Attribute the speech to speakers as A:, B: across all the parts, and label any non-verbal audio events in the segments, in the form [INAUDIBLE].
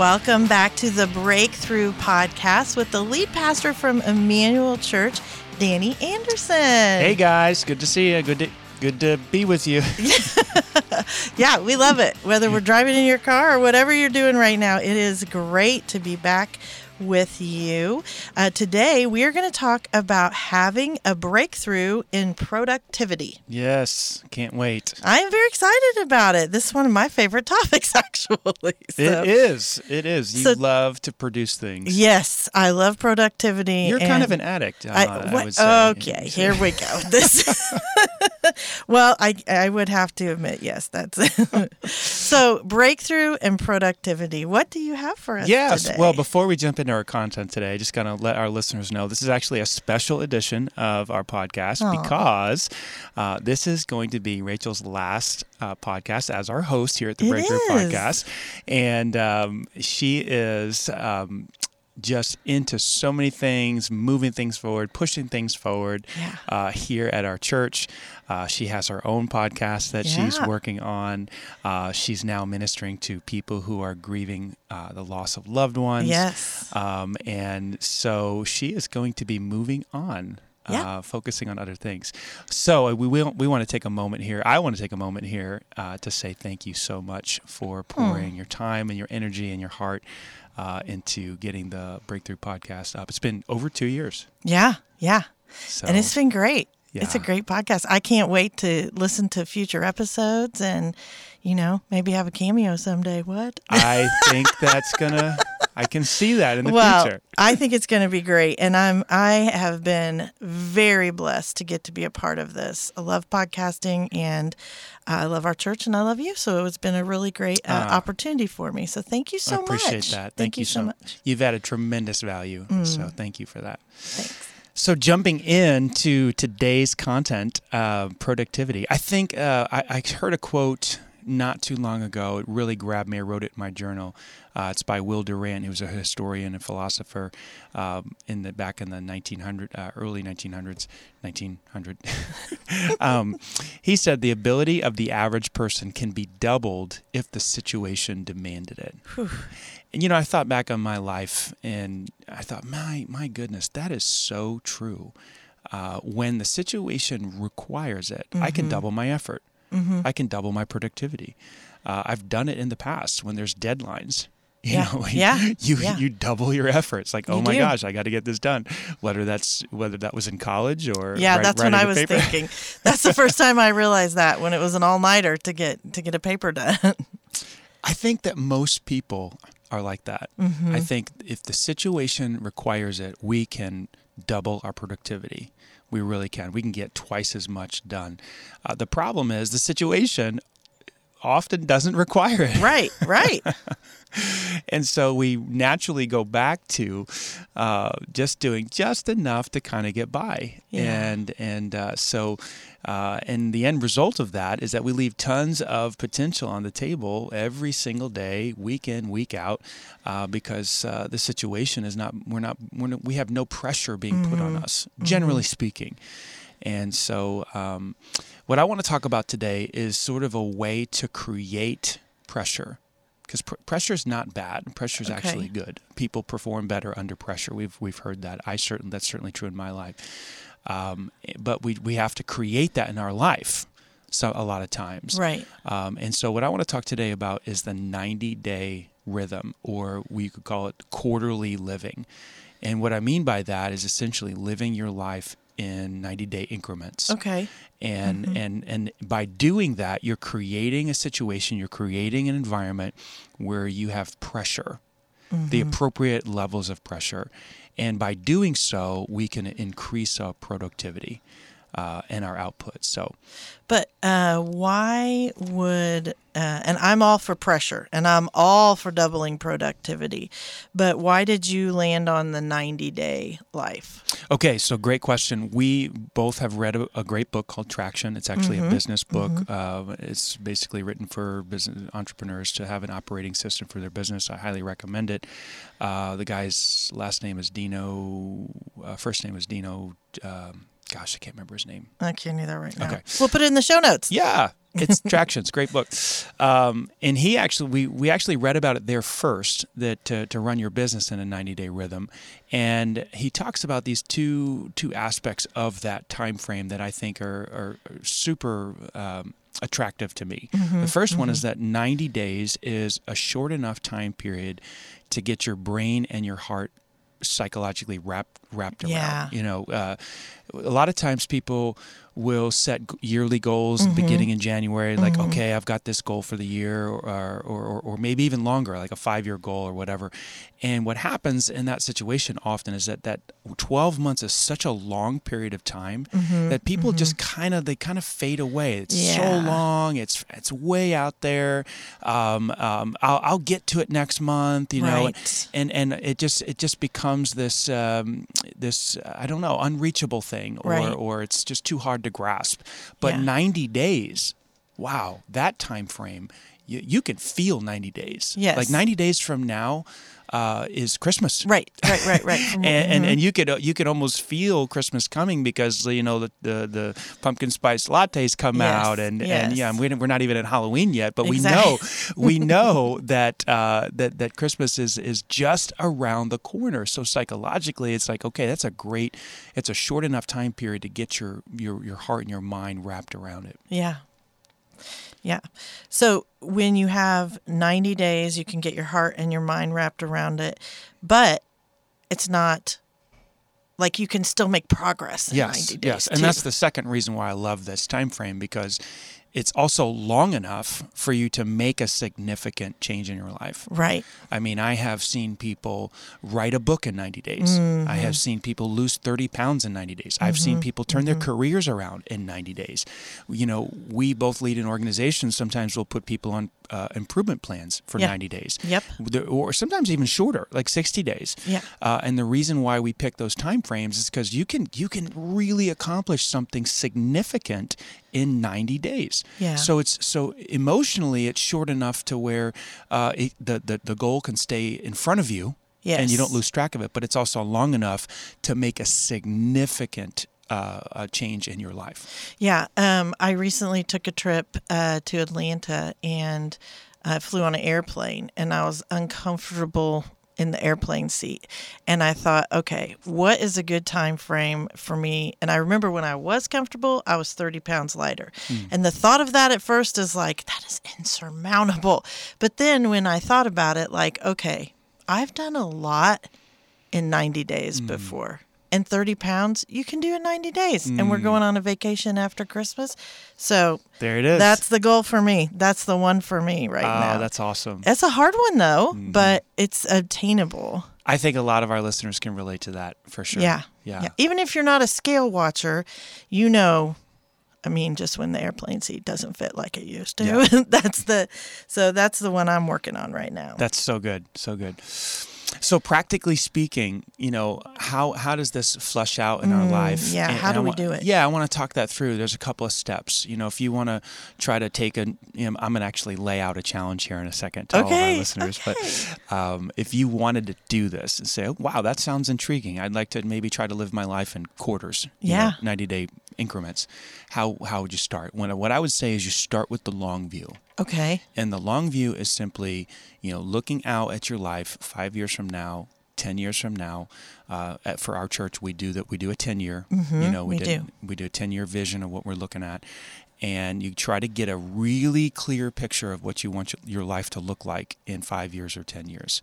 A: welcome back to the Breakthrough Podcast with the lead pastor from Emmanuel Church, Danny Anderson.
B: Hey guys, good to see you. Good to good to be with you. [LAUGHS]
A: yeah, we love it. Whether we're driving in your car or whatever you're doing right now, it is great to be back with you. Uh, today, we are going to talk about having a breakthrough in productivity.
B: Yes, can't wait.
A: I am very excited about it. This is one of my favorite [LAUGHS] topics, actually.
B: So, it is. It is. You so, love to produce things.
A: Yes, I love productivity.
B: You're kind of an addict. I, I, I would say.
A: Okay, here we go. This. [LAUGHS] [LAUGHS] [LAUGHS] well, I I would have to admit, yes, that's it. [LAUGHS] so breakthrough and productivity. What do you have for us?
B: Yes.
A: Today?
B: Well, before we jump into our content today, I just gotta let our listeners know this is actually a special edition of our podcast Aww. because uh, this is going to be Rachel's last uh, podcast as our host here at the
A: it
B: Breakthrough
A: is.
B: Podcast, and um, she is. Um, just into so many things, moving things forward, pushing things forward
A: yeah.
B: uh, here at our church. Uh, she has her own podcast that
A: yeah.
B: she's working on. Uh, she's now ministering to people who are grieving uh, the loss of loved ones.
A: Yes.
B: Um, and so she is going to be moving on.
A: Yeah.
B: Uh, focusing on other things. So uh, we will, we want to take a moment here. I want to take a moment here uh, to say thank you so much for pouring
A: mm.
B: your time and your energy and your heart uh, into getting the Breakthrough podcast up. It's been over two years.
A: Yeah, yeah.
B: So,
A: and it's been great.
B: Yeah.
A: It's a great podcast. I can't wait to listen to future episodes and, you know, maybe have a cameo someday. What?
B: I [LAUGHS] think that's gonna. I can see that in the
A: well,
B: future.
A: I think it's going to be great, and I'm I have been very blessed to get to be a part of this. I love podcasting, and I love our church, and I love you. So it's been a really great uh, uh, opportunity for me. So thank you so much.
B: I appreciate
A: much.
B: that. Thank,
A: thank
B: you
A: so
B: so
A: much.
B: You've added tremendous value.
A: Mm.
B: So thank you for that.
A: Thanks.
B: So jumping into today's content, uh, productivity. I think uh, I, I, heard a quote not too long ago. It really grabbed me. I wrote it in my journal. Uh, it's by Will Durant, who's a historian and philosopher um, in the back in the 1900 uh, early 1900s, 1900. [LAUGHS] um, he said the ability of the average person can be doubled if the situation demanded it.
A: Whew.
B: And you know, I thought back on my life, and I thought, my my goodness, that is so true. Uh, when the situation requires it,
A: mm-hmm.
B: I can double my effort.
A: Mm-hmm.
B: I can double my productivity. Uh, I've done it in the past when there's deadlines. [LAUGHS] You
A: yeah.
B: know,
A: yeah.
B: you
A: yeah.
B: you double your efforts. Like, oh
A: you
B: my
A: do.
B: gosh, I got to get this done. Whether that's whether that was in college or
A: yeah,
B: write,
A: that's what I was
B: paper.
A: thinking. That's the first time I realized that when it was an all nighter to get to get a paper done. [LAUGHS]
B: I think that most people are like that.
A: Mm-hmm.
B: I think if the situation requires it, we can double our productivity. We really can. We can get twice as much done. Uh, the problem is the situation often doesn't require it.
A: Right, right. [LAUGHS]
B: and so we naturally go back to uh, just doing just enough to kind of get by.
A: Yeah.
B: And and uh, so uh, and the end result of that is that we leave tons of potential on the table every single day, week in, week out, uh, because uh, the situation is not we're not, we're not we have no pressure being
A: mm-hmm.
B: put on us, generally mm-hmm. speaking. And so, um, what I want to talk about today is sort of a way to create pressure. Because pr- pressure is not bad. Pressure is
A: okay.
B: actually good. People perform better under pressure. We've we've heard that. I certain that's certainly true in my life. Um, but we we have to create that in our life. So a lot of times,
A: right?
B: Um, and so what I want to talk today about is the 90 day rhythm, or we could call it quarterly living. And what I mean by that is essentially living your life in 90 day increments.
A: Okay.
B: And
A: Mhm.
B: and and by doing that, you're creating a situation, you're creating an environment where you have pressure, the
A: Mhm.
B: appropriate levels of pressure. And by doing so, we can increase our productivity uh, and our output. So
A: But uh, why would, uh, and I'm all for pressure and I'm all for doubling productivity, but why did you land on the 90 day life?
B: Okay, so great question. We both have read a, a great book called Traction. It's actually
A: Mhm.
B: a business book.
A: Mhm.
B: Uh, it's basically written for business entrepreneurs to have an operating system for their business. I highly recommend it. Uh, the guy's last name is Dino. Uh, first name is Dino. Um, gosh, I can't remember his name.
A: I can't either right now.
B: Okay.
A: We'll put it in the show notes.
B: Yeah, it's [LAUGHS] Tractions, great book. Um, and he actually, we, we actually read about it there first that to, to run your business in a 90 day rhythm, and he talks about these two two aspects of that time frame that I think are, are super. Um, attractive to me.
A: Mm-hmm,
B: the 1st one is that 90 days is a short enough time period to get your brain and your heart psychologically wrapped wrapped around.
A: Yeah.
B: You know, uh, a lot of times people will set yearly goals beginning in January, like, okay, I've got this goal for the year, or, or, or, or maybe even longer, like a five year goal or whatever. And what happens in that situation often is that that 12 months is such a long period of time that people just kind of, they kind of fade away. It's so long, it's, it's way out there. Um, um, I'll, I'll get to it next month, you know,
A: Right.
B: and, and it just, it just becomes this, um, this, I don't know, unreachable thing, or,
A: Right.
B: or it's just too hard to grasp. But
A: Yeah.
B: 90 days, wow, that time frame, you, you can feel 90 days.
A: Yes.
B: Like 90 days from now uh, is Christmas.
A: Right, right, right, right. [LAUGHS]
B: And, and
A: mhm.
B: and you could uh, you could almost feel Christmas coming because you know the the, the pumpkin spice lattes come
A: Yes,
B: out and, and yeah
A: yes.
B: we, we're not even at Halloween yet but
A: Exactly.
B: we know [LAUGHS] we know that uh, that that Christmas is is just around the corner so psychologically it's like okay that's a great it's a short enough time period to get your your your heart and your mind wrapped around it
A: Yeah. Yeah. So when you have 90 days, you can get your heart and your mind wrapped around it, but it's not like you can still make progress in
B: yes
A: 90 days.
B: yes and that's the second reason why I love this time frame because it's also long enough for you to make a significant change in your life
A: right.
B: I mean, I have seen people write a book in 90 days.
A: Mm-hmm.
B: I have seen people lose 30 pounds in 90 days. I've seen people turn their careers around in 90 days. You know, we both lead an organization. Sometimes we'll put people on uh, improvement plans for
A: Yeah.
B: 90 days.
A: Yep.
B: Or sometimes even shorter, like 60 days.
A: Yeah.
B: Uh, and the reason why we pick those time frames is because you can you can really accomplish something significant in 90 days.
A: Yeah.
B: So it's so emotionally it's short enough to where uh, it, the, the the goal can stay in front of you. And you don't lose track of it, but it's also long enough to make a significant uh, uh, change in your life.
A: Yeah. Um, I recently took a trip uh, to Atlanta and I flew on an airplane and I was uncomfortable in the airplane seat. And I thought, okay, what is a good time frame for me? And I remember when I was comfortable, I was 30 pounds lighter. And the thought of that at first is like, that is insurmountable. But then when I thought about it, like, okay, I've done a lot in 90 days before. And 30 pounds, you can do in 90 days. And we're going on a vacation after Christmas. So
B: There it is.
A: that's the goal for me. That's the one for me right
B: oh,
A: now.
B: that's awesome.
A: It's a hard one though,
B: Mm-hmm.
A: but it's obtainable.
B: I think a lot of our listeners can relate to that for sure.
A: Yeah.
B: Yeah.
A: Even if you're not a scale watcher, you know I mean, just when the airplane seat doesn't fit like it used to.
B: Yeah. [LAUGHS]
A: that's the so that's the one I'm working on right now.
B: That's so good. So good. So practically speaking, you know, how how does this flush out in our life?
A: Mm, yeah, how do
B: I
A: we do it?
B: Yeah, I want to talk that through. There's a couple of steps. You know, if you want to try to take a, you know, I'm going to actually lay out a challenge here in a second to all of our listeners. But um, if you wanted to do this and say, oh, wow, that sounds intriguing. I'd like to maybe try to live my life in quarters. you know,
A: Yeah.
B: 90 day increments. How how would you start? When what I would say is you start with the long view.
A: Okay.
B: And the long view is simply, you know, looking out at your life five years from now, ten years from now. Uh, at, for our church, we do that. We do a ten year. you know, we,
A: we
B: did,
A: do.
B: We do a ten year vision of what we're looking at, and you try to get a really clear picture of what you want your- your life to look like in five years or ten years,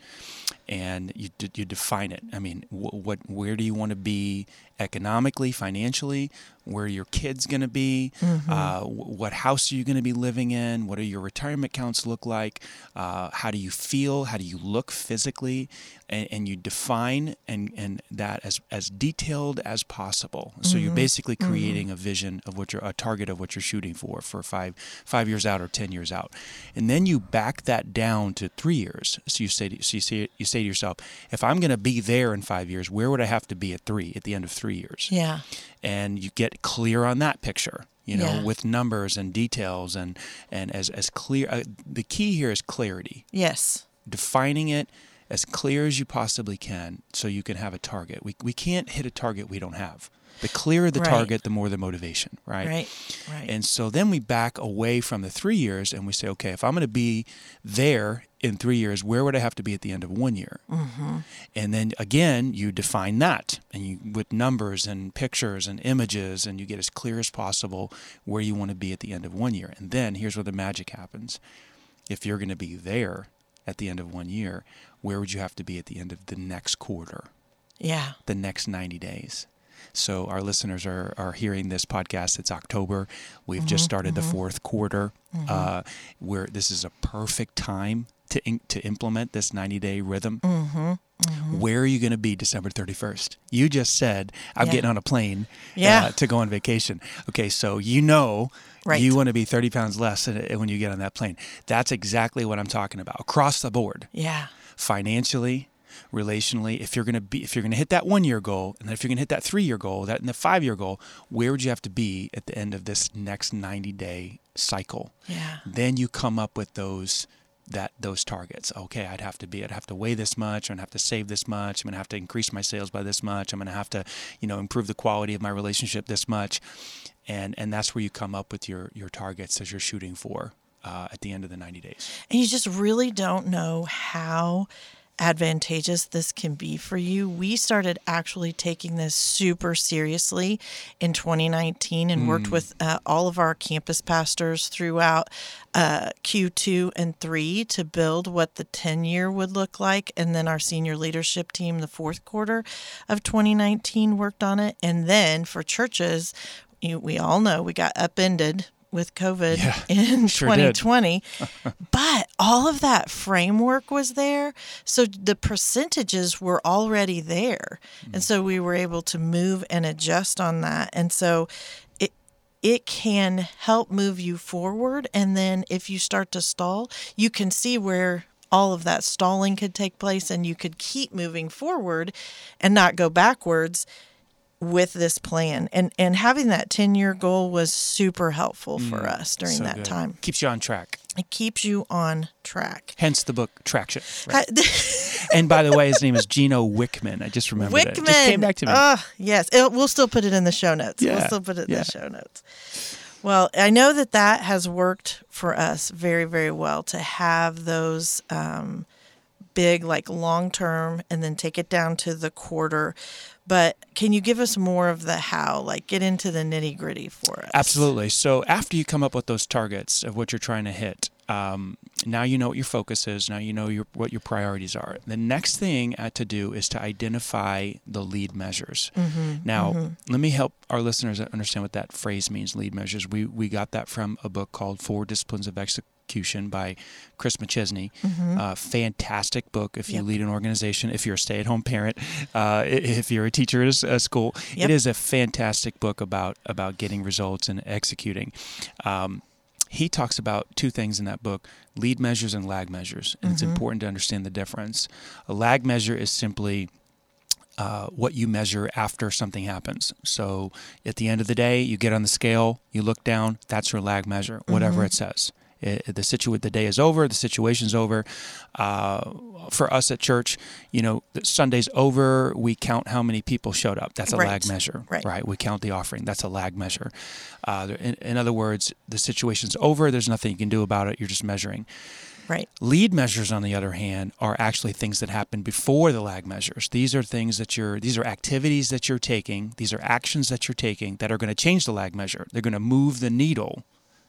B: and you you define it. I mean, wh- what where do you want to be economically, financially? Where are your kids going to be? Uh, what house are you going to be living in? What are your retirement accounts look like? Uh, how do you feel? How do you look physically? And, and you define and, and that as, as detailed as possible. So you're basically creating a vision of what you're a target of what you're shooting for for five five years out or ten years out, and then you back that down to three years. So you say so you say you say to yourself, if I'm going to be there in five years, where would I have to be at three at the end of three years?
A: Yeah.
B: and you get clear on that picture you know
A: Yeah.
B: with numbers and details and and as as clear uh, the key here is clarity
A: Yes.
B: defining it as clear as you possibly can so you can have a target. We, we can't hit a target we don't have. The clearer the
A: Right.
B: target, the more the motivation, right?
A: Right. Right.
B: And so then we back away from the three years and we say, okay, if I'm going to be there in three years, where would I have to be at the end of one year? Mm-hmm. And then again, you define that and you with numbers and pictures and images, and you get as clear as possible where you want to be at the end of one year. And then here's where the magic happens. If you're going to be there at the end of one year, where would you have to be at the end of the next quarter?
A: yeah.
B: the next 90 days. So our listeners are, are hearing this podcast. It's October. We've just started the fourth quarter, uh, where this is a perfect time to in, to implement this 90 day rhythm. Where are you going to be December 31st? You just said I'm
A: Yeah.
B: getting on a plane
A: Yeah.
B: uh, to go on vacation. Okay, so you know
A: Right.
B: you want to be 30 pounds less uh, when you get on that plane. That's exactly what I'm talking about across the board
A: Yeah.
B: financially, relationally. If you're gonna be, if you're gonna hit that one year goal, and then if you're gonna hit that three year goal, that and the five year goal, where would you have to be at the end of this next 90 day cycle?
A: Yeah.
B: Then you come up with those that those targets. Okay, I'd have to be, I'd have to weigh this much. I'm gonna have to save this much. I'm gonna have to increase my sales by this much. I'm gonna have to, you know, improve the quality of my relationship this much, and and that's where you come up with your your targets as you're shooting for. Uh, at the end of the 90 days.
A: And you just really don't know how advantageous this can be for you. We started actually taking this super seriously in 2019 and worked with uh, all of our campus pastors throughout uh, Q2 and 3 to build what the 10 year would look like. And then our senior leadership team, the fourth quarter of 2019, worked on it. And then for churches, you, we all know we got upended with COVID
B: Yeah, [LAUGHS]
A: in [LAUGHS]
B: sure
A: 2020. [LAUGHS] but all of that framework was there. So the percentages were already there. And mm. so we were able to move and adjust on that. And so it it can help move you forward and then if you start to stall, you can see where all of that stalling could take place and you could keep moving forward and not go backwards with this plan and and having that 10 year goal was super helpful for us during
B: Mm, So
A: that
B: good.
A: time
B: Keeps you on track.
A: it keeps you on track
B: Hence the book Traction. right? [LAUGHS] And by the way, his name is Gino Wickman. I just remembered it.
A: Wickman.
B: Just came back to me.
A: Oh, yes. It, we'll still put it in the show notes.
B: yeah.
A: We'll still put it in
B: yeah.
A: the show notes. Well, I know that that has worked for us very, very well to have those um, big, like long term, and then take it down to the quarter. But can you give us more of the how? Like, get into the nitty gritty for us.
B: Absolutely. So after you come up with those targets of what you're trying to hit, um, now you know what your focus is. Now you know your, what your priorities are. The next thing to do is to identify the lead measures. now, let me help our listeners understand what that phrase means. Lead measures. We we got that from a book called Four Disciplines of Execution by Chris McChesney. Uh, fantastic book if you
A: Yep.
B: lead an organization, if you're a stay-at-home parent, uh, if you're a teacher at a, school.
A: Yep.
B: It is a fantastic book about about getting results and executing. Um, he talks about two things in that book lead measures and lag measures and it's important to understand the difference a lag measure is simply uh, what you measure after something happens. So at the end of the day, you get on the scale, you look down, that's your lag measure, whatever it says. It, the situ- the day is over, the situation's over. Uh, for us at church, you know, Sunday's over. We count how many people showed up. That's a
A: Right.
B: lag measure,
A: Right.
B: We count the offering. That's a lag measure. Uh, in, in other words, the situation's over. There's nothing you can do about it. You're just measuring.
A: Right.
B: Lead measures, on the other hand, are actually things that happen before the lag measures. These are things that you're, these are activities that you're taking, these are actions that you're taking that are going to change the lag measure. They're going to move the needle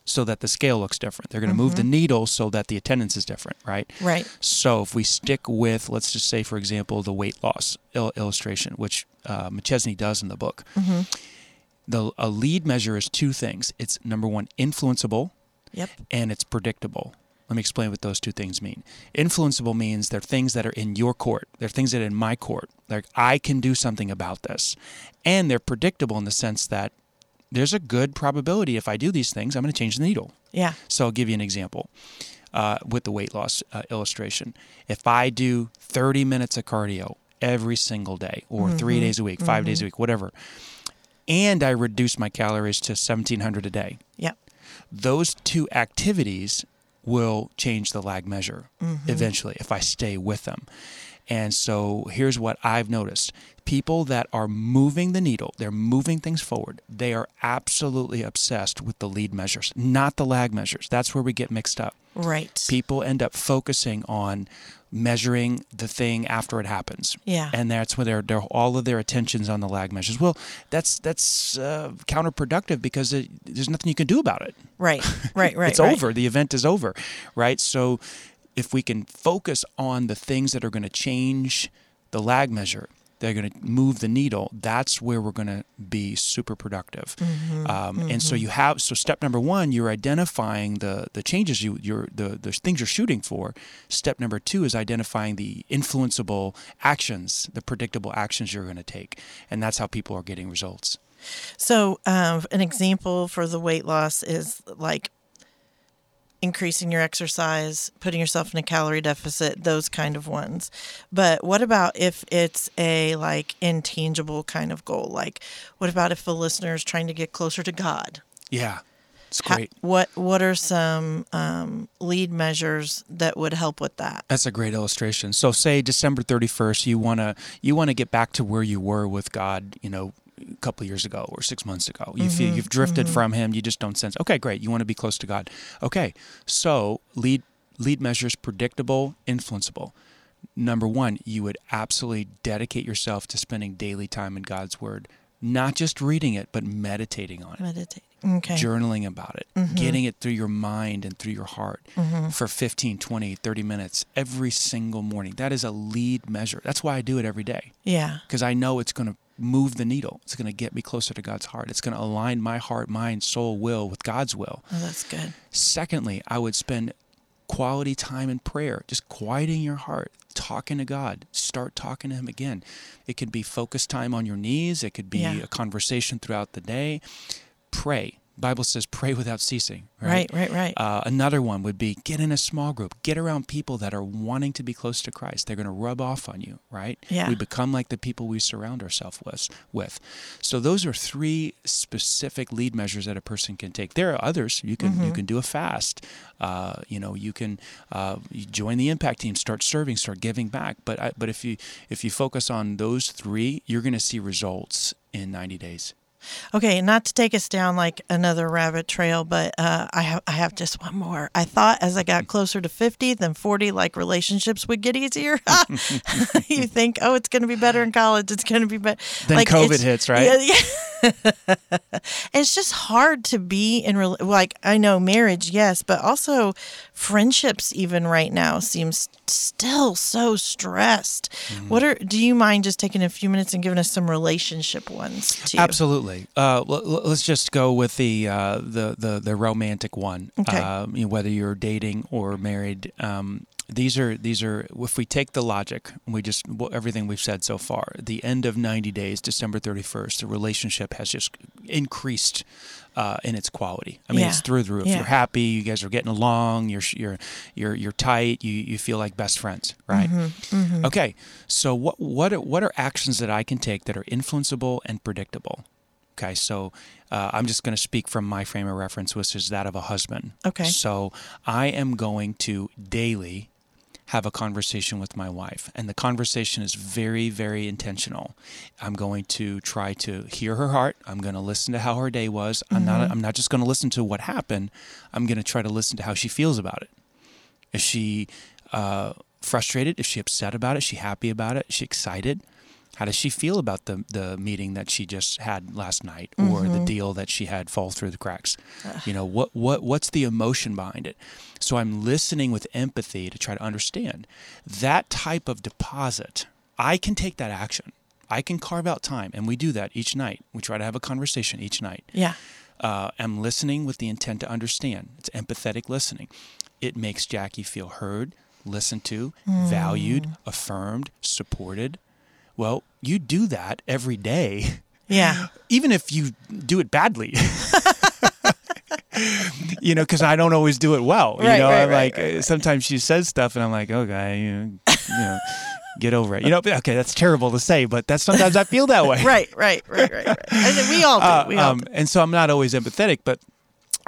B: so that the scale looks different. They're going to move the needle so that the attendance is different, right?
A: Right.
B: So if we stick with, let's just say, for example, the weight loss il- illustration, which uh, McChesney does in the book, the a lead measure is two things. It's number one, influenceable,
A: Yep.
B: and it's predictable. Let me explain what those two things mean. Influenceable means they're things that are in your court. They're things that are in my court. Like I can do something about this. And they're predictable in the sense that there's a good probability if I do these things, I'm going to change the needle.
A: Yeah.
B: So I'll give you an example uh, with the weight loss uh, illustration. If I do 30 minutes of cardio every single day, or three days a week, 5 days a week, whatever, and I reduce my calories to 1700 a day,
A: Yeah.
B: those two activities will change the lag measure eventually if I stay with them. And so here's what I've noticed people that are moving the needle, they're moving things forward, they are absolutely obsessed with the lead measures, not the lag measures. That's where we get mixed up.
A: Right.
B: People end up focusing on measuring the thing after it happens.
A: Yeah.
B: And that's where they're, they're all of their attention's on the lag measures. Well, that's that's uh, counterproductive because it, there's nothing you can do about it.
A: Right. Right. [LAUGHS] Right.
B: it's
A: right.
B: over. The event is over, right? So if we can focus on the things that are going to change the lag measure, they're going to move the needle. That's where we're going to be super productive.
A: Mm-hmm,
B: Um, And so you have so step number one, you're identifying the the changes you you're the the things you're shooting for. Step number two is identifying the influenceable actions, the predictable actions you're going to take, and that's how people are getting results.
A: So, um, an example for the weight loss is like increasing your exercise, putting yourself in a calorie deficit, those kind of ones. But what about if it's a like intangible kind of goal? Like, what about if the listener is trying to get closer to God?
B: Yeah, it's great.
A: what What are some um, lead measures that would help with that?
B: That's a great illustration. So say December 31st, you want to you want to get back to where you were with God, you know, a couple years ago or 6 months ago. You mm-hmm, feel you've drifted mm-hmm. from him, you just don't sense. Okay, great. You want to be close to God. Okay. So, lead lead measures predictable, influenceable. Number 1, you would absolutely dedicate yourself to spending daily time in God's word, not just reading it, but meditating on it
A: Meditate. Okay.
B: journaling about it, mm-hmm. getting it through your mind and through your heart for 15, 20, 30 minutes every single morning. That is a lead measure. That's why I do it every day
A: Yeah.
B: because I know it's going to move the needle. It's going to get me closer to God's heart. It's going to align my heart, mind, soul, will with God's will.
A: Oh, that's good.
B: Secondly, I would spend quality time in prayer, just quieting your heart, talking to God. Start talking to Him again. It could be focused time on your knees, it could be
A: Yeah.
B: a conversation throughout the day. Pray. Bible says pray without ceasing.
A: Right. Right. Right.
B: Uh, another one would be get in a small group, get around people that are wanting to be close to Christ. They're going to rub off on you, right?
A: Yeah.
B: We become like the people we surround ourselves with. With, so those are three specific lead measures that a person can take. There are others. You can
A: Mm-hmm.
B: you can do a fast. Uh, you know, you can uh, you join the impact team, start serving, start giving back. But I, but if you if you focus on those three, you're going to see results in 90 days.
A: Okay, not to take us down like another rabbit trail, but uh, I have I have just one more. I thought as I got closer to fifty than forty, like relationships would get easier. [LAUGHS] [LAUGHS] you think, oh, it's going to be better in college. It's going to be better.
B: Then
A: like,
B: COVID hits, right?
A: Yeah, yeah. [LAUGHS] it's just hard to be in rel- like I know marriage, yes, but also friendships. Even right now seems still so stressed.
B: Mm-hmm.
A: What are? Do you mind just taking a few minutes and giving us some relationship ones too?
B: Absolutely. Uh, l- l- let's just go with the uh, the, the the romantic one.
A: Okay.
B: Um, you know, whether you're dating or married, um, these are these are. If we take the logic, we just everything we've said so far. The end of 90 days, December 31st, the relationship has just increased. Uh, in its quality, I mean, it's through the roof.
A: Yeah.
B: You're happy, you guys are getting along, you're you're you're you're tight, you you feel like best friends, right?
A: Mm-hmm.
B: Okay, so what what are, what are actions that I can take that are influenceable and predictable? Okay, so uh, I'm just going to speak from my frame of reference, which is that of a husband.
A: Okay.
B: So I am going to daily have a conversation with my wife, and the conversation is very, very intentional. I'm going to try to hear her heart. I'm going to listen to how her day was. I'm not. I'm not just going to listen to what happened. I'm going to try to listen to how she feels about it. Is she uh, frustrated? Is she upset about it? Is she happy about it? Is she excited? How does she feel about the the meeting that she just had last night, or the deal that she had fall through the cracks? You know what what what's the emotion behind it? So I'm listening with empathy to try to understand that type of deposit. I can take that action. I can carve out time, and we do that each night. We try to have a conversation each night
A: Yeah.
B: uh, am listening with the intent to understand. It's empathetic listening. It makes Jackie feel heard, listened to, valued, affirmed, supported. Well, you do that every day,
A: Yeah. [LAUGHS]
B: even if you do it badly. [LAUGHS] you know, because I don't always do it well. You know,
A: right,
B: I'm
A: right,
B: like, uh, sometimes she says stuff, and I'm like, okay, you know, you know, get over it. You know, okay, that's terrible to say, but that's sometimes I feel that way. [LAUGHS]
A: Right, right, right, right, right. And we all do.
B: Uh,
A: we all
B: um,
A: do.
B: and so I'm not always empathetic, but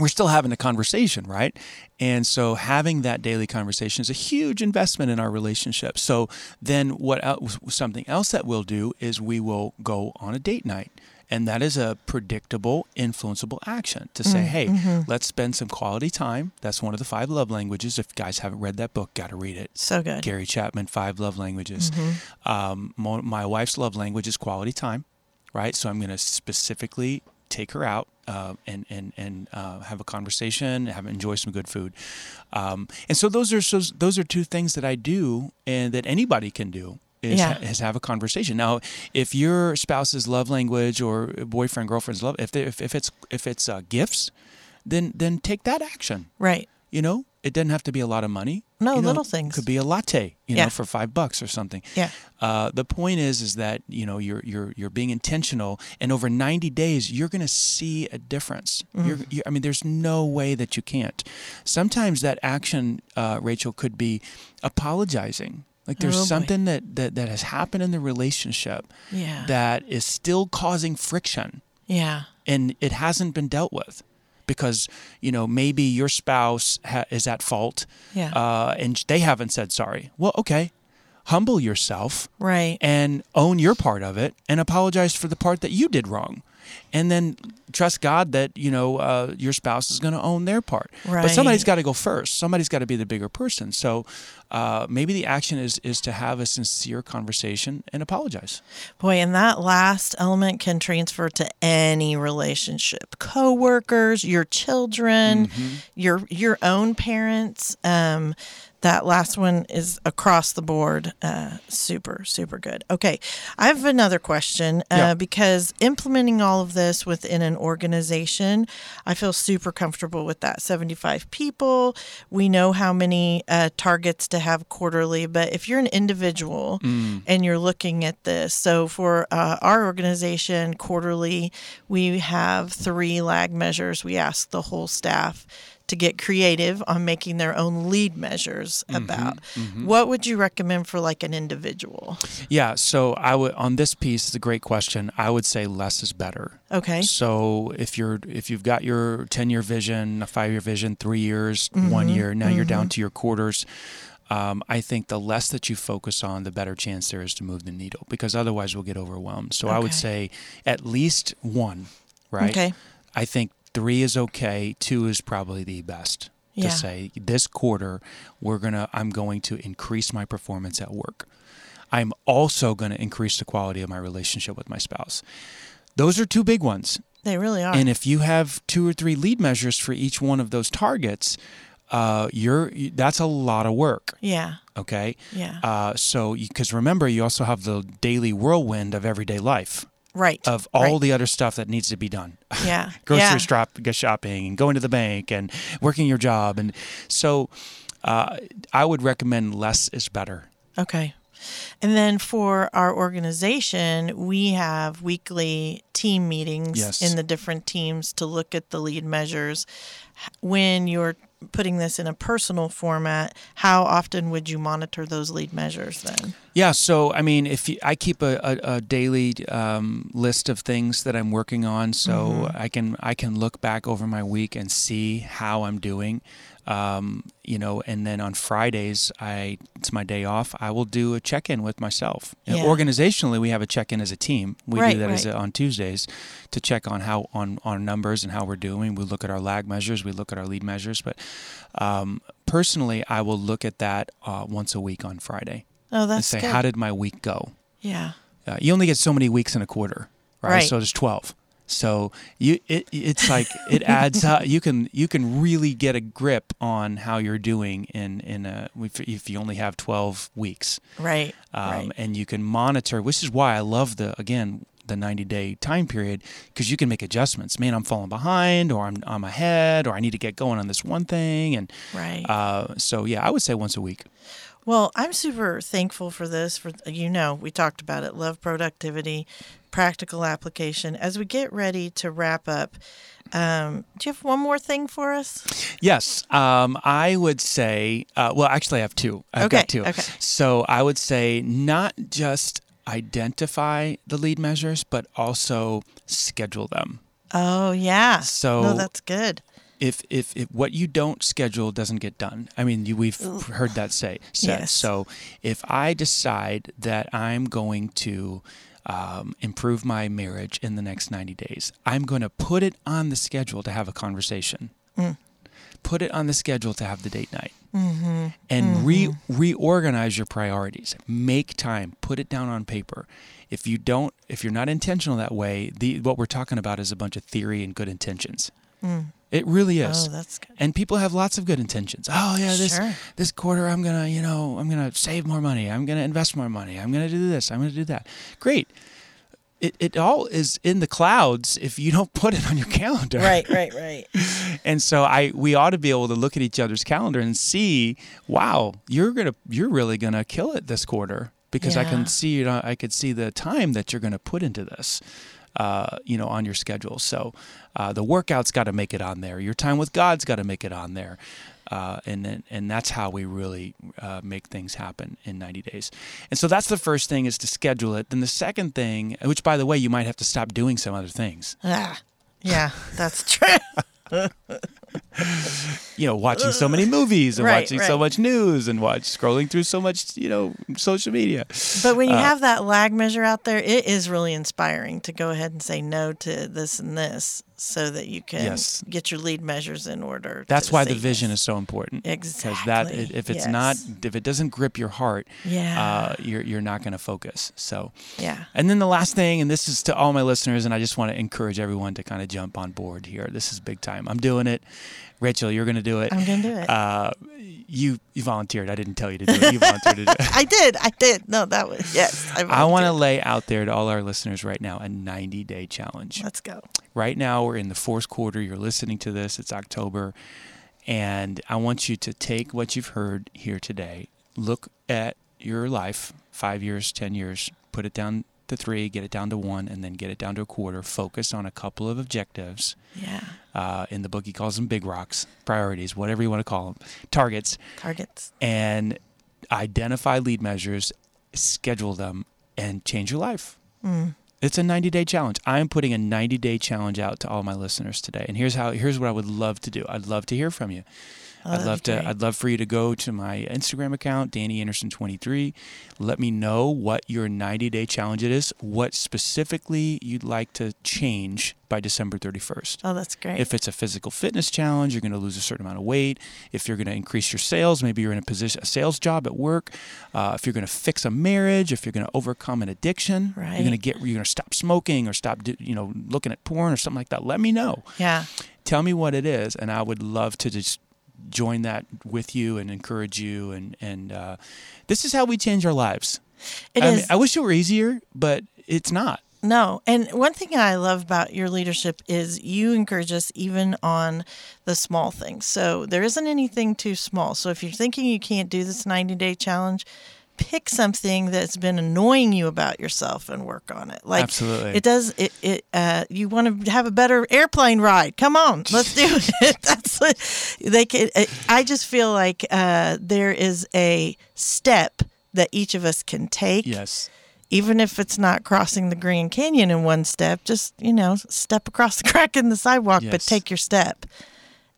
B: we're still having a conversation, right? And so having that daily conversation is a huge investment in our relationship. So then what else, something else that we'll do is we will go on a date night. And that is a predictable, influenceable action to say, hey,
A: mm-hmm.
B: let's spend some quality time. That's one of the five love languages. If you guys haven't read that book, got to read it.
A: So good.
B: Gary Chapman, Five Love Languages. Um, my wife's love language is quality time, right? So I'm going to specifically take her out uh, and and and uh, have a conversation, have enjoy some good food, um, and so those are so those are two things that I do and that anybody can do. Is,
A: Yeah.
B: ha- is have a conversation now. If your spouse's love language or boyfriend girlfriend's love, if they, if, if it's if it's uh, gifts, then then take that action.
A: Right.
B: You know, it doesn't have to be a lot of money.
A: No,
B: You know,
A: little things.
B: Could be a latte, you
A: Yeah.
B: know, for five bucks or something.
A: Yeah.
B: Uh, the point is, is that you know you're you're you're being intentional, and over 90 days, you're going to see a difference.
A: Mm-hmm.
B: You're, you I mean, there's no way that you can't. Sometimes that action, uh, Rachel, could be apologizing. Like there's
A: Oh,
B: something that, that that has happened in the relationship
A: Yeah.
B: that is still causing friction
A: yeah.
B: and it hasn't been dealt with because you know maybe your spouse ha- is at fault
A: Yeah.
B: uh, and they haven't said sorry well okay humble yourself
A: Right.
B: and own your part of it and apologize for the part that you did wrong and then trust god that you know uh, your spouse is going to own their part right. but somebody's got to go first somebody's got to be the bigger person so uh, maybe the action is is to have a sincere conversation and apologize
A: Boy, and that last element can transfer to any relationship. Coworkers, your children,
B: Mm-hmm.
A: your your own parents. Um, that last one is across the board. Uh, super, super good. Okay, I have another question uh,
B: Yeah.
A: because implementing all of this within an organization, I feel super comfortable with that. Seventy-five people. We know how many uh, targets to have quarterly, but if you're an individual
B: Mm.
A: and you're looking at this, so for uh, our organization, quarterly, we have three lag measures. We ask the whole staff to get creative on making their own lead measures about. What would you recommend for like an individual?
B: Yeah, so I would on this piece, it's a great question. I would say less is better.
A: Okay.
B: So if you're if you've got your ten year vision, a five year vision, three years,
A: Mm-hmm.
B: one year, now you're down to your quarters. Um, I think the less that you focus on, the better chance there is to move the needle because otherwise we'll get overwhelmed. So I would say at least one, right?
A: Okay.
B: I think three is okay. Two is probably the best
A: Yeah.
B: to say this quarter we're gonna I'm going to increase my performance at work. I'm also going to increase the quality of my relationship with my spouse. Those are two big ones.
A: They really are.
B: And if you have two or three lead measures for each one of those targets, uh, you're that's a lot of work.
A: yeah.
B: Okay.
A: Yeah.
B: Uh, so because remember, you also have the daily whirlwind of everyday life
A: right.
B: of all
A: Right.
B: the other stuff that needs to be done. [LAUGHS]
A: yeah.
B: grocery
A: yeah.
B: shop, shopping and going to the bank and working your job. And so uh, I would recommend less is better.
A: Okay. And then for our organization, we have weekly team meetings
B: Yes.
A: in the different teams to look at the lead measures. When you're putting this in a personal format, how often would you monitor those lead measures then?
B: Yeah, so I mean, if you, I keep a, a, a daily um, list of things that I'm working on, so I can I can look back over my week and see how I'm doing, um, you know, and then on Fridays I it's my day off. I will do a check in with myself.
A: Yeah.
B: organizationally, we have a check in as a team. We
A: Right,
B: do that as a, on Tuesdays to check on how on on numbers and how we're doing. We look at our lag measures, we look at our lead measures, but um, personally, I will look at that uh, once a week on Friday
A: Oh, that's and
B: say,
A: good.
B: how did my week go?
A: yeah.
B: Uh, you only get so many weeks in a quarter, right?
A: Right.
B: So there's 12. So you it it's like it adds up. You can you can really get a grip on how you're doing in in a if, if you only have 12 weeks,
A: Right.
B: um,
A: right.
B: and you can monitor. Which is why I love the again the 90 day time period because you can make adjustments. Man, I'm falling behind, or I'm I'm ahead, or I need to get going on this one thing, and
A: Right.
B: uh, so yeah, I would say once a week.
A: Well, I'm super thankful for this. For you know, we talked about it. Love productivity, practical application. As we get ready to wrap up, um, do you have one more thing for us?
B: Yes, um, I would say. Uh, well, actually, I have two. I've
A: Okay,
B: got two.
A: okay.
B: So I would say not just identify the lead measures, but also schedule them.
A: Oh yeah.
B: So-
A: no, that's good.
B: If, if if what you don't schedule doesn't get done. I mean, you, we've heard that say said.
A: Yes.
B: So if I decide that I'm going to um, improve my marriage in the next 90 days, I'm going to put it on the schedule to have a conversation. Mm. Put it on the schedule to have the date night. Mm-hmm. And mm-hmm. re reorganize your priorities. Make time. Put it down on paper. If you don't, if you're not intentional that way, the what we're talking about is a bunch of theory and good intentions. Mm. It really is.
A: Oh, that's good.
B: And people have lots of good intentions. Oh yeah, this
A: Sure.
B: this quarter I'm gonna, you know, I'm gonna save more money. I'm gonna invest more money. I'm gonna do this. I'm gonna do that. Great. It, it all is in the clouds if you don't [LAUGHS] put it on your calendar.
A: Right, right, right. [LAUGHS]
B: And so I we ought to be able to look at each other's calendar and see, wow, you're gonna you're really gonna kill it this quarter because I can see you know, I could see the time that you're gonna put into this. Uh, you know, on your schedule. So uh, the workout's got to make it on there. Your time with God's got to make it on there. Uh, and and that's how we really uh, make things happen in 90 days. And so that's the first thing is to schedule it. Then the second thing, which by the way, you might have to stop doing some other things.
A: Ah, yeah, that's true. [LAUGHS]
B: you know, watching so many movies and
A: Right,
B: watching so much news and watch scrolling through so much, you know, social media.
A: But when you
B: Uh,
A: have that lag measure out there, it is really inspiring to go ahead and say no to this and this so that you can
B: Yes.
A: get your lead measures in order.
B: That's why the vision
A: yes.
B: is so important.
A: Exactly.
B: Because that if it's not if it doesn't grip your heart,
A: Yeah.
B: uh, you're you're not going to focus. So
A: Yeah.
B: And then the last thing, and this is to all my listeners, and I just want to encourage everyone to kind of jump on board here. This is big time. I'm doing it. Rachel, you're going to do it.
A: I'm gonna do it.
B: Uh, you you volunteered. I didn't tell you to do it. You volunteered to do it. [LAUGHS]
A: I did. I did. No, that was yes. I, [LAUGHS]
B: I want to lay out there to all our listeners right now a 90 day challenge.
A: Let's go.
B: Right now, we're in the fourth quarter. You're listening to this, it's October. And I want you to take what you've heard here today, look at your life five years, 10 years, put it down to three, get it down to one, and then get it down to a quarter. Focus on a couple of objectives.
A: Yeah.
B: Uh, in the book, he calls them big rocks, priorities, whatever you want to call them, targets
A: Targets.
B: and identify lead measures, schedule them, and change your life.
A: Mm.
B: It's a 90 day challenge. I'm putting a 90 day challenge out to all my listeners today. And here's how here's what I would love to do. I'd love to hear from you.
A: Oh,
B: I'd love to. I'd love for you to go to my Instagram account, Danny Anderson 23. Let me know what your 90 day challenge it is, what specifically you'd like to change by December 31st.
A: Oh, that's great.
B: If it's a physical fitness challenge, you're going to lose a certain amount of weight. If you're going to increase your sales, maybe you're in a position, a sales job at work. Uh, if you're going to fix a marriage, if you're going to overcome an addiction, you're going to get, you're going to stop smoking or stop, you know, looking at porn or something like that. Let me know.
A: yeah.
B: Tell me what it is, and I would love to just join that with you and encourage you. And and uh, this is how we change our lives.
A: It
B: I,
A: is.
B: mean, I wish it were easier, but it's not.
A: No. And one thing I love about your leadership is you encourage us even on the small things. So there isn't anything too small. So if you're thinking you can't do this 90 day challenge, pick something that's been annoying you about yourself and work on it. Like
B: Absolutely.
A: it does it, it uh you want to have a better airplane ride. Come on, let's do it. [LAUGHS] that's what they can it, I just feel like uh there is a step that each of us can take
B: Yes.
A: even if it's not crossing the Grand Canyon in one step, just, you know, step across the [LAUGHS] crack in the sidewalk, but take your step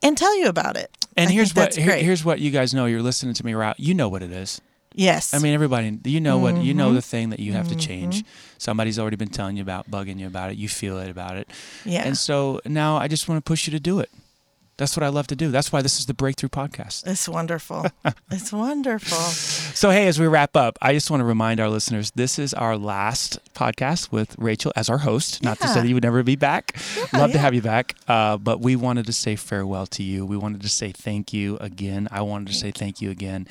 A: and tell you about it.
B: And
A: I
B: here's what here- here's what you guys know. You're listening to me right. You know what it is.
A: Yes.
B: I mean, everybody, you know what, you
A: Mm-hmm.
B: know the thing that you have to change. Somebody's already been telling you about, bugging you about it. You feel it about it.
A: yeah.
B: And so now I just want to push you to do it. That's what I love to do. That's why this is the Breakthrough Podcast.
A: it's wonderful. [LAUGHS] it's wonderful.
B: So, hey, as we wrap up, I just want to remind our listeners this is our last podcast with Rachel as our host. Not to say that you would never be back. Love to have you back. Uh, but we wanted to say farewell to you. We wanted to say thank you again. I wanted to say thank you again.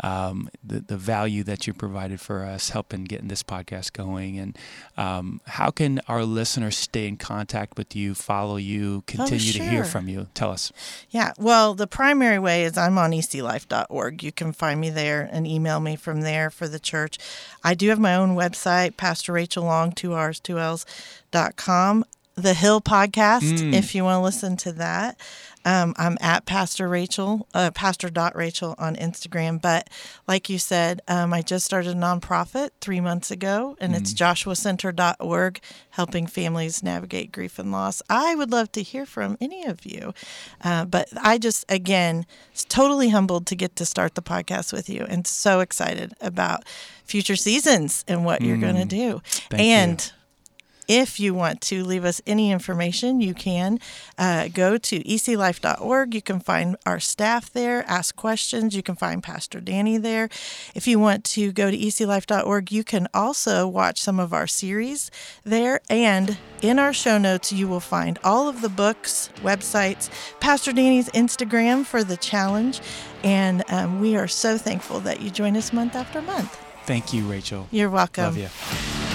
B: Um, the, the value that you provided for us, helping getting this podcast going. And um, how can our listeners stay in contact with you, follow you, continue to hear from you? Tell us.
A: Yeah. Well, the primary way is I'm on eclife.org. You can find me there and email me from there for the church. I do have my own website, Pastor Rachel Long, two R's, two L's dot com. the Hill podcast
B: Mm.
A: if you want to listen to that. Um, I'm at Pastor Rachel, uh, Pastor dot Rachel on Instagram. But like you said, um, I just started a nonprofit three months ago, and it's joshuacenter.org, helping families navigate grief and loss. I would love to hear from any of you. Uh, but I just, again, totally humbled to get to start the podcast with you and so excited about future seasons and what you're going to do.
B: Thank you.
A: If you want to leave us any information, you can uh, go to eclife.org. You can find our staff there, ask questions. You can find Pastor Danny there. If you want to go to eclife.org, you can also watch some of our series there. And in our show notes, you will find all of the books, websites, Pastor Danny's Instagram for the challenge. And um, we are so thankful that you join us month after month.
B: Thank you, Rachel.
A: You're welcome.
B: Love you.